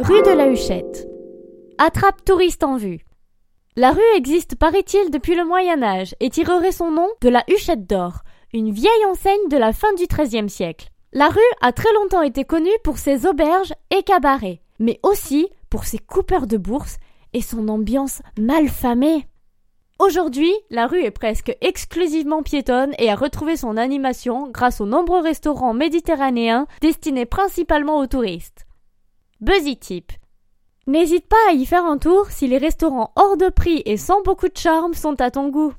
Rue de la Huchette. Attrape touriste en vue. La rue existe, paraît-il, depuis le Moyen Âge et tirerait son nom de la Huchette d'Or, une vieille enseigne de la fin du XIIIe siècle. La rue a très longtemps été connue pour ses auberges et cabarets, mais aussi pour ses coupeurs de bourse et son ambiance malfamée. Aujourd'hui, la rue est presque exclusivement piétonne et a retrouvé son animation grâce aux nombreux restaurants méditerranéens destinés principalement aux touristes. Buzzy Tip. N'hésite pas à y faire un tour si les restaurants hors de prix et sans beaucoup de charme sont à ton goût.